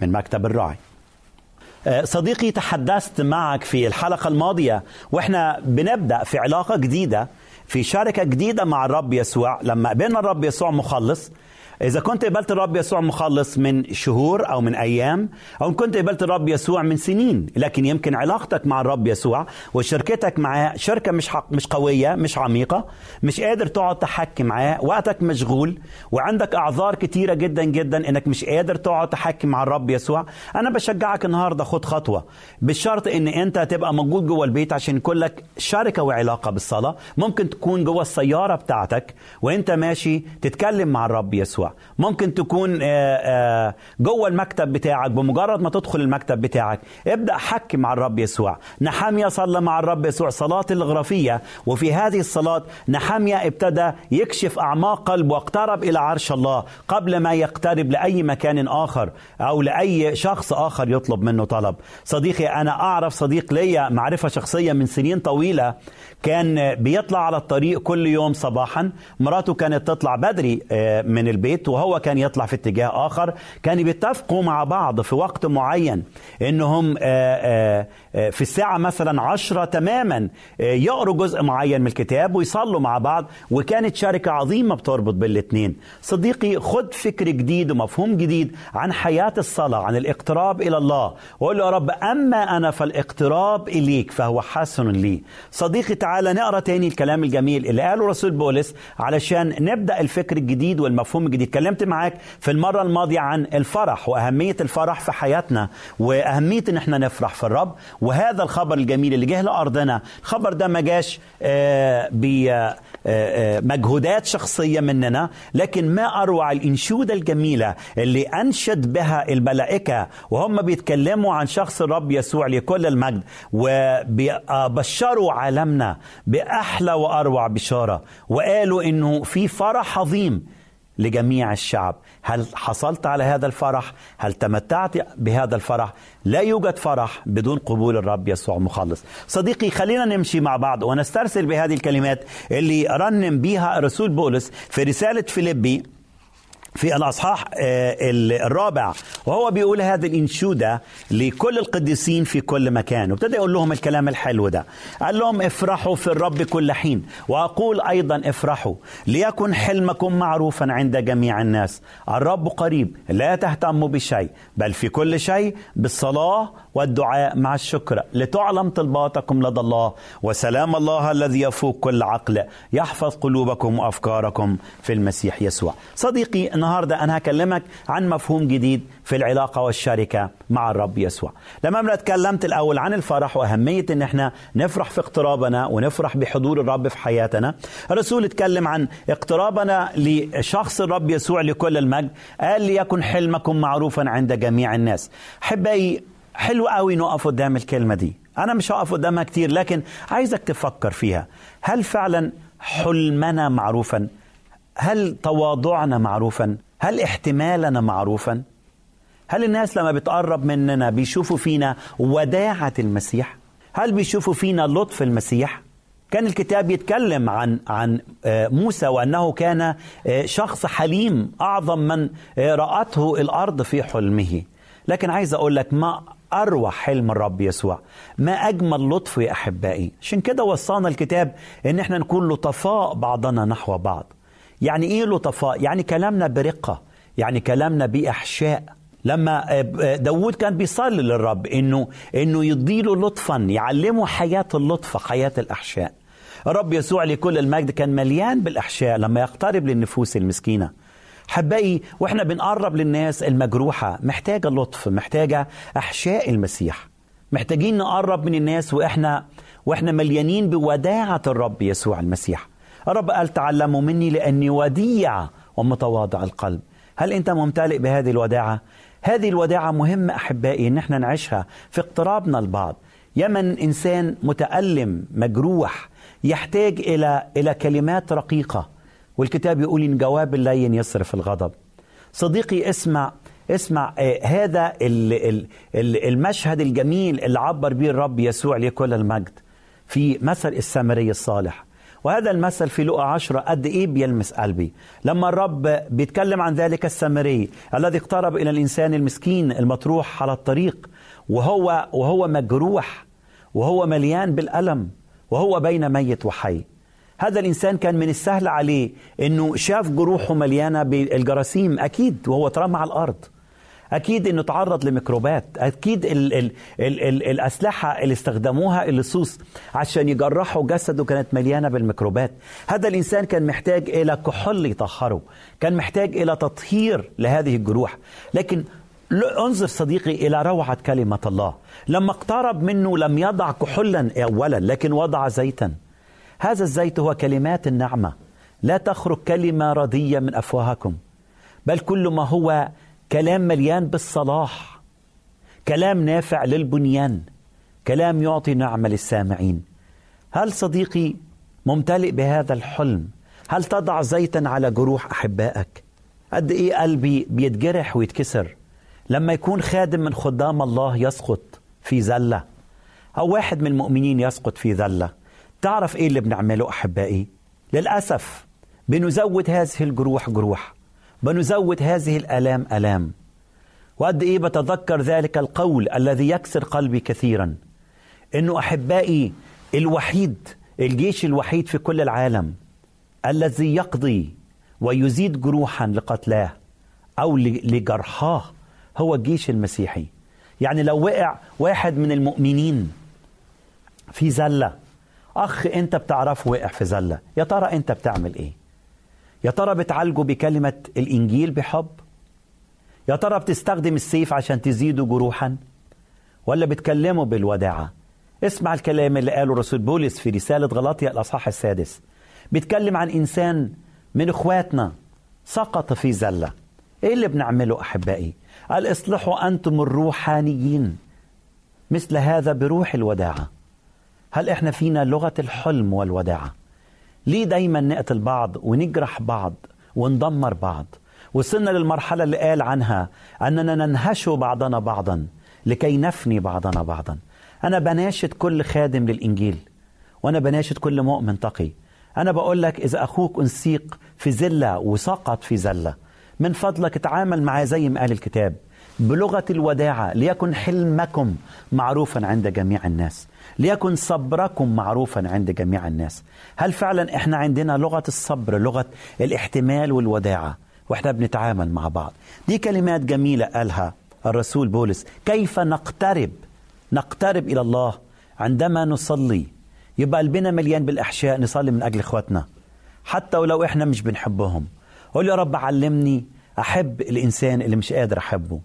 من مكتب الراعي آه، صديقي تحدثت معك في الحلقة الماضية وإحنا بنبدأ في علاقة جديدة في شركة جديدة مع الرب يسوع. لما قبلنا الرب يسوع مخلص إذا كنت قبلت الرب يسوع مخلص من شهور أو من أيام أو كنت قبلت الرب يسوع من سنين لكن يمكن علاقتك مع الرب يسوع وشركتك معاه شركة مش حق مش قوية مش عميقة مش قادر تقعد تحكي معاه وقتك مشغول وعندك أعذار كتيرة جدا جدا إنك مش قادر تقعد تحكي مع الرب يسوع أنا بشجعك النهاردة خد خطوة. بالشرط إن أنت تبقى موجود جوه البيت عشان يكون لك شركة وعلاقة بالصلاة. ممكن تكون جوه السيارة بتاعتك وأنت ماشي تتكلم مع الرب يسوع. ممكن تكون آه، آه، جوه المكتب بتاعك بمجرد ما تدخل المكتب بتاعك. ابدأ حكي مع الرب يسوع. نحامية صلى مع الرب يسوع. صلاة الغرفية وفي هذه الصلاة نحامية ابتدى يكشف أعماق قلبه واقترب إلى عرش الله قبل ما يقترب لأي مكان آخر أو لأي شخص آخر يطلب منه طلب. صديقي أنا أعرف صديق ليا معرفة شخصية من سنين طويلة. كان بيطلع على الطريق كل يوم صباحا. مراته كانت تطلع بدري آه، من البيت. وهو كان يطلع في اتجاه آخر كانوا بيتفقوا مع بعض في وقت معين إنهم آه، آه، آه، في الساعة مثلا عشرة تماما يقروا جزء معين من الكتاب ويصلوا مع بعض وكانت شركة عظيمة بتربط بالاثنين. صديقي خد فكر جديد ومفهوم جديد عن حياة الصلاة عن الاقتراب إلى الله. وقول له يا رب أما أنا فالاقتراب إليك فهو حسن لي. صديقي تعالى نقرأ تاني الكلام الجميل اللي قاله رسول بولس علشان نبدأ الفكر الجديد والمفهوم الجديد. اتكلمت معاك في المرة الماضية عن الفرح وأهمية الفرح في حياتنا وأهمية إن إحنا نفرح في الرب. وهذا الخبر الجميل اللي جه لأرضنا الخبر ده ما جاش آه، بمجهودات شخصية مننا لكن ما أروع الإنشودة الجميلة اللي أنشد بها الملائكة وهم بيتكلموا عن شخص الرب يسوع لكل المجد وبشروا عالمنا بأحلى وأروع بشارة. وقالوا إنه في فرح عظيم لجميع الشعب. هل حصلت على هذا الفرح؟ هل تمتعت بهذا الفرح؟ لا يوجد فرح بدون قبول الرب يسوع مخلص صديقي خلينا نمشي مع بعض ونسترسل بهذه الكلمات اللي رنم بيها الرسول بولس في رسالة فيليبي في الأصحاح آه، الرابع. وهو بيقول هذه الإنشودة لكل القديسين في كل مكان. وابتدى يقول لهم الكلام الحلو ده. قال لهم افرحوا في الرب كل حين. وأقول أيضا افرحوا. ليكن حلمكم معروفا عند جميع الناس. الرب قريب لا تهتموا بشيء بل في كل شيء بالصلاة والدعاء مع الشكر. لتعلم طلباتكم لدى الله وسلام الله الذي يفوق كل عقل يحفظ قلوبكم وأفكاركم في المسيح يسوع. صديقي النهاردة أنا هكلمك عن مفهوم جديد في العلاقة والشركة مع الرب يسوع. لما أنا اتكلمت الأول عن الفرح وأهمية أن إحنا نفرح في اقترابنا ونفرح بحضور الرب في حياتنا. الرسول اتكلم عن اقترابنا لشخص الرب يسوع لكل المجد قال ليكن حلمكم معروفا عند جميع الناس. أحبائي حلو قوي نقف قدام الكلمة دي. أنا مش هقف قدامها كتير لكن عايزك تفكر فيها. هل فعلا حلمنا معروفا؟ هل تواضعنا معروفا؟ هل احتمالنا معروفا؟ هل الناس لما بتقرب مننا بيشوفوا فينا وداعة المسيح؟ هل بيشوفوا فينا لطف المسيح؟ كان الكتاب يتكلم عن عن آه، موسى وأنه كان آه، شخص حليم أعظم من آه، رأته الأرض في حلمه. لكن عايز أقول لك ما أروع حلم الرب يسوع. ما أجمل لطف يا أحبائي. عشان كده وصانا الكتاب إن إحنا نكون لطفاء بعضنا نحو بعض. يعني إيه لطفاء؟ يعني كلامنا برقة. يعني كلامنا بإحشاء. لما داود كان بيصلي للرب إنه إنه يديله لطفا يعلمه حياة اللطف حياة الأحشاء. الرب يسوع لكل المجد كان مليان بالأحشاء لما يقترب للنفوس المسكينة. حبائي وإحنا بنقرب للناس المجروحة محتاجة لطف محتاجة أحشاء المسيح. محتاجين نقرب من الناس وإحنا وإحنا مليانين بوداعة الرب يسوع المسيح. الرب قال تعلموا مني لأني وديع ومتواضع القلب. هل أنت ممتلئ بهذه الوداعة؟ هذه الوداعة مهمة أحبائي إن إحنا نعيشها في اقترابنا البعض يمن إنسان متألم مجروح يحتاج إلى إلى كلمات رقيقة. والكتاب يقول إن جواب اللين يصرف الغضب. صديقي اسمع اسمع آه هذا ال ال ال المشهد الجميل اللي عبر به الرب يسوع لكل المجد في مثل السامري الصالح. وهذا المثل في لقا عشرة قد إيه بيلمس قلبي. لما الرب بيتكلم عن ذلك السامري الذي اقترب إلى الإنسان المسكين المطروح على الطريق وهو وهو مجروح وهو مليان بالألم وهو بين ميت وحي. هذا الإنسان كان من السهل عليه أنه شاف جروحه مليانة بالجراثيم أكيد وهو اترمى على الأرض. أكيد أنه تعرض لميكروبات أكيد ال ال ال ال الأسلحة اللي استخدموها اللصوص عشان يجرحوا جسده كانت مليانة بالميكروبات. هذا الإنسان كان محتاج إلى كحول يطهره كان محتاج إلى تطهير لهذه الجروح. لكن انظر صديقي إلى روعة كلمة الله. لما اقترب منه لم يضع كحولا أولا لكن وضع زيتا. هذا الزيت هو كلمات النعمة. لا تخرج كلمة ردية من أفواهكم بل كل ما هو كلام مليان بالصلاح كلام نافع للبنيان كلام يعطي نعمة للسامعين. هل صديقي ممتلئ بهذا الحلم؟ هل تضع زيتا على جروح أحبائك؟ قد إيه قلبي بيتجرح ويتكسر لما يكون خادم من خدام الله يسقط في زلة أو واحد من المؤمنين يسقط في ذلة تعرف إيه اللي بنعمله أحبائي؟ للأسف بنزود هذه الجروح جروح بنزود هذه الآلام آلام. وقد إيه بتذكر ذلك القول الذي يكسر قلبي كثيرا إنه أحبائي الوحيد الجيش الوحيد في كل العالم الذي يقضي ويزيد جروحا لقتلاه أو لجرحاه هو الجيش المسيحي. يعني لو وقع واحد من المؤمنين في زلة أخ أنت بتعرفه وقع في زلة. يا ترى أنت بتعمل إيه؟ يا ترى بتعالجه بكلمة الإنجيل بحب؟ يا ترى بتستخدم السيف عشان تزيده جروحا؟ ولا بتكلمه بالوداعة؟ اسمع الكلام اللي قاله رسول بولس في رسالة غلاطيا الأصحاح السادس. بيتكلم عن إنسان من إخواتنا سقط في زلة. إيه اللي بنعمله أحبائي؟ قال اصلحوا أنتم الروحانيين مثل هذا بروح الوداعة. هل إحنا فينا لغة الحلم والوداعة؟ ليه دايما نقتل بعض ونجرح بعض وندمر بعض؟ وصلنا للمرحلة اللي قال عنها أننا ننهش بعضنا بعضا لكي نفني بعضنا بعضا. أنا بناشد كل خادم للإنجيل وأنا بناشد كل مؤمن تقي. أنا بقول لك إذا أخوك أنسيق في زلة وسقط في زلة من فضلك اتعامل معاه زي ما قال الكتاب. بلغة الوداعة ليكن حلمكم معروفا عند جميع الناس ليكن صبركم معروفا عند جميع الناس. هل فعلا إحنا عندنا لغة الصبر لغة الاحتمال والوداعة؟ وإحنا بنتعامل مع بعض. دي كلمات جميلة قالها الرسول بولس. كيف نقترب؟ نقترب إلى الله عندما نصلي. يبقى قلبنا مليان بالإحشاء نصلي من أجل إخواتنا. حتى ولو إحنا مش بنحبهم. قول يا رب علمني أحب الإنسان اللي مش قادر أحبه.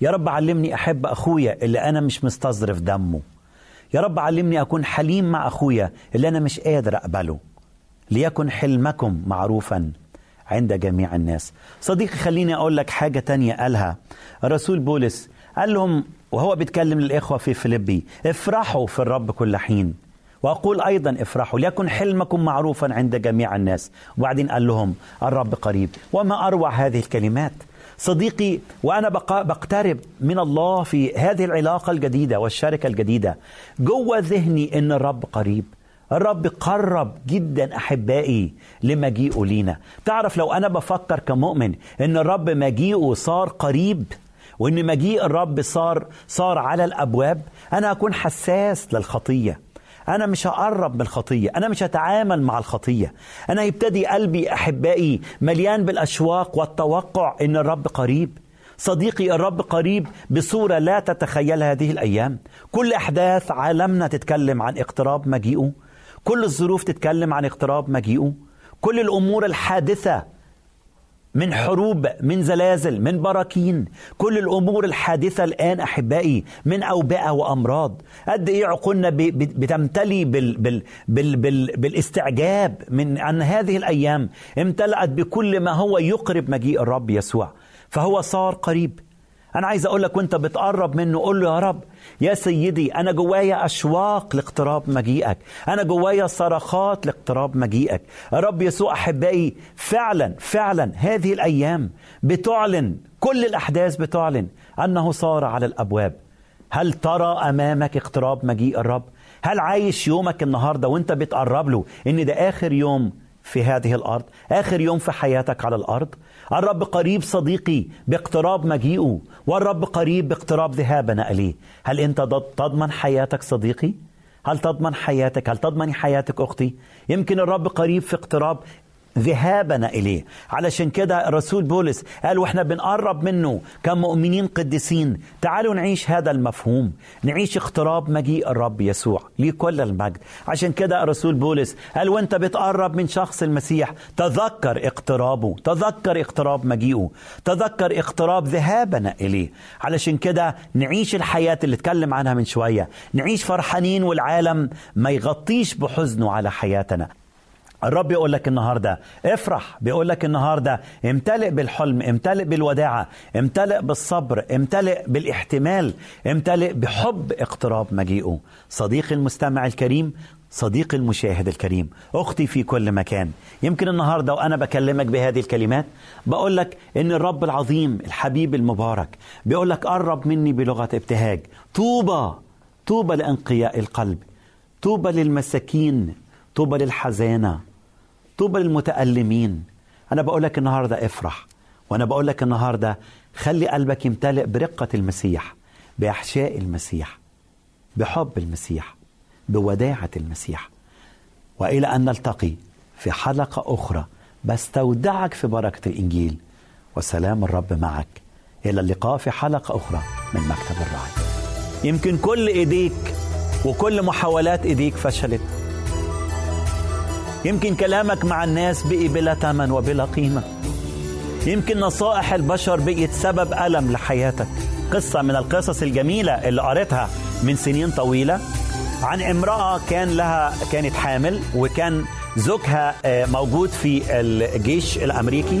يا رب علمني أحب أخويا اللي أنا مش مستظرف دمه. يا رب علمني أكون حليم مع أخويا اللي أنا مش قادر أقبله. ليكن حلمكم معروفا عند جميع الناس. صديقي خليني أقول لك حاجة تانية قالها الرسول بولس. قال لهم وهو بيتكلم للإخوة في فيليبي افرحوا في الرب كل حين. وأقول أيضا افرحوا ليكن حلمكم معروفا عند جميع الناس. وبعدين قال لهم الرب قريب. وما أروع هذه الكلمات. صديقي وأنا بقترب من الله في هذه العلاقة الجديدة والشركة الجديدة. جوه ذهني إن الرب قريب. الرب قرب جدا أحبائي لمجيئه لينا. تعرف لو أنا بفكر كمؤمن إن الرب مجيئه صار قريب وإن مجيء الرب صار صار على الأبواب أنا أكون حساس للخطية. أنا مش هقرب من الخطية أنا مش هتعامل مع الخطية. أنا يبتدي قلبي أحبائي مليان بالأشواق والتوقع إن الرب قريب. صديقي الرب قريب بصورة لا تتخيلها هذه الأيام. كل أحداث عالمنا تتكلم عن اقتراب مجيئه. كل الظروف تتكلم عن اقتراب مجيئه. كل الأمور الحادثة من حروب من زلازل من براكين. كل الأمور الحادثة الآن أحبائي من أوبئة وأمراض. قد إيه عقولنا بتمتلي بال بال بال بال بالاستعجاب من ان هذه الأيام. امتلأت بكل ما هو يقرب مجيء الرب يسوع. فهو صار قريب. أنا عايز أقول لك وأنت بتقرب منه قول له يا رب يا سيدي أنا جوايا أشواق لاقتراب مجيئك أنا جوايا صرخات لاقتراب مجيئك. يا رب يسوع أحبائي فعلا فعلا هذه الأيام بتعلن كل الأحداث بتعلن أنه صار على الأبواب. هل ترى أمامك اقتراب مجيء الرب؟ هل عايش يومك النهارده وأنت بتقرب له إن ده آخر يوم في هذه الأرض آخر يوم في حياتك على الأرض؟ الرب قريب صديقي باقتراب مجيئه والرب قريب باقتراب ذهابنا إليه. هل أنت تضمن حياتك صديقي؟ هل تضمن حياتك؟ هل تضمني حياتك أختي؟ يمكن الرب قريب في اقتراب ذهابنا إليه. علشان كده الرسول بولس قال وإحنا بنقرب منه كمؤمنين قديسين. تعالوا نعيش هذا المفهوم. نعيش اقتراب مجيء الرب يسوع ليه كل المجد. عشان كده الرسول بولس قال وأنت بتقرب من شخص المسيح. تذكر اقترابه. تذكر اقتراب مجيئه. تذكر اقتراب ذهابنا إليه. علشان كده نعيش الحياة اللي اتكلم عنها من شوية. نعيش فرحانين والعالم ما يغطيش بحزنه على حياتنا. الرب يقول لك النهارده افرح بيقول لك النهارده امتلئ بالحلم امتلئ بالوداعة امتلئ بالصبر امتلئ بالاحتمال امتلئ بحب اقتراب مجيئه. صديقي المستمع الكريم صديقي المشاهد الكريم أختي في كل مكان. يمكن النهارده وأنا بكلمك بهذه الكلمات بقول لك إن الرب العظيم الحبيب المبارك بيقول لك قرب مني بلغة ابتهاج. طوبى طوبى لأنقياء القلب. طوبى للمساكين طوبى للحزانة. طوبى للمتألمين. أنا بقول لك النهاردة افرح وأنا بقول لك النهاردة خلي قلبك يمتلئ برقة المسيح بأحشاء المسيح بحب المسيح بوداعة المسيح. وإلى أن نلتقي في حلقة أخرى بستودعك في بركة الإنجيل. وسلام الرب معك. إلى اللقاء في حلقة أخرى من مكتب الراعي يمكن كل إيديك وكل محاولات إيديك فشلت. يمكن كلامك مع الناس بقي بلا ثمن وبلا قيمة. يمكن نصائح البشر بقيت سبب ألم لحياتك. قصة من القصص الجميلة اللي قريتها من سنين طويلة عن امرأة كان لها كانت حامل وكان زوجها آه، موجود في الجيش الأمريكي.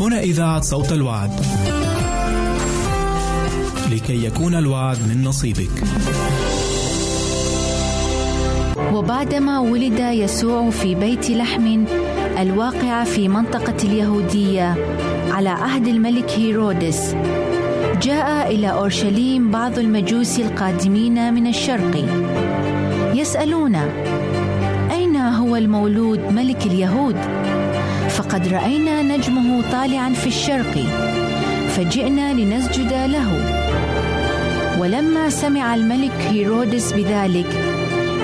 هنا إذاعة صوت الوعد. لكي يكون الوعد من نصيبك. وبعدما ولد يسوع في بيت لحم الواقع في منطقة اليهودية على عهد الملك هيرودس. جاء إلى أورشليم بعض المجوس القادمين من الشرق. يسألون أين هو المولود ملك اليهود؟ فقد رأينا نجمه طالعا في الشرق فجئنا لنسجد له. ولما سمع الملك هيرودس بذلك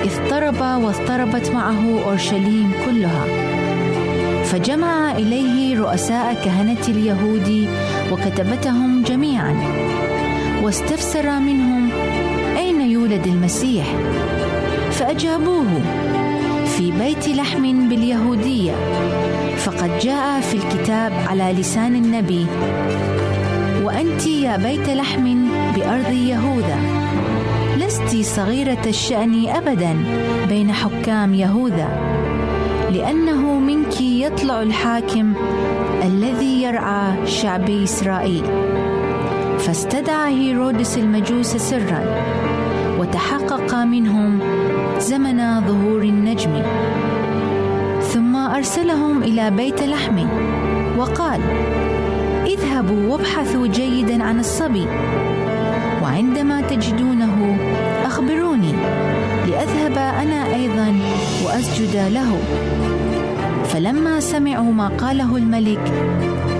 اضطرب واضطربت معه أورشليم كلها. فجمع إليه رؤساء كهنة اليهود وكتبتهم جميعا. واستفسر منهم أين يولد المسيح؟ فأجابوه في بيت لحم باليهودية. فقد جاء في الكتاب على لسان النبي. وأنت يا بيت لحم بأرض يهوذا. لست صغيرة الشأن ابدا بين حكام يهوذا. لأنه منك يطلع الحاكم الذي يرعى شعب إسرائيل. فاستدعى هيرودس المجوس سرا وتحقق منهم زمن ظهور النجم. ثم ارسلهم إلى بيت لحم. وقال اذهبوا وابحثوا جيدا عن الصبي. وعندما تجدونه أخبروني. لأذهب أنا أيضا وأسجد له. فلما سمعوا ما قاله الملك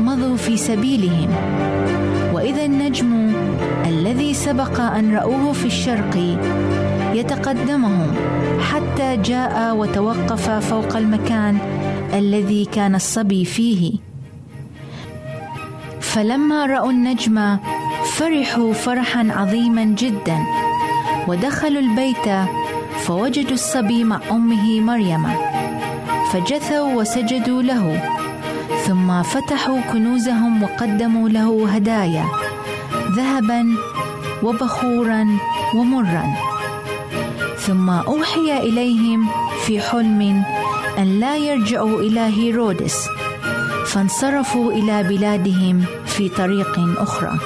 مضوا في سبيلهم. وإذا النجم الذي سبق أن رأوه في الشرق يتقدمهم حتى جاء وتوقف فوق المكان الذي كان الصبي فيه. فلما رأوا النجم فرحوا فرحا عظيما جدا ودخلوا البيت فوجدوا الصبي مع أمه مريم. فجثوا وسجدوا له ثم فتحوا كنوزهم وقدموا له هدايا ذهبا وبخورا ومرا. ثم أوحي إليهم في حلم أن لا يرجعوا إلى هيرودس فانصرفوا إلى بلادهم في طريق أخرى.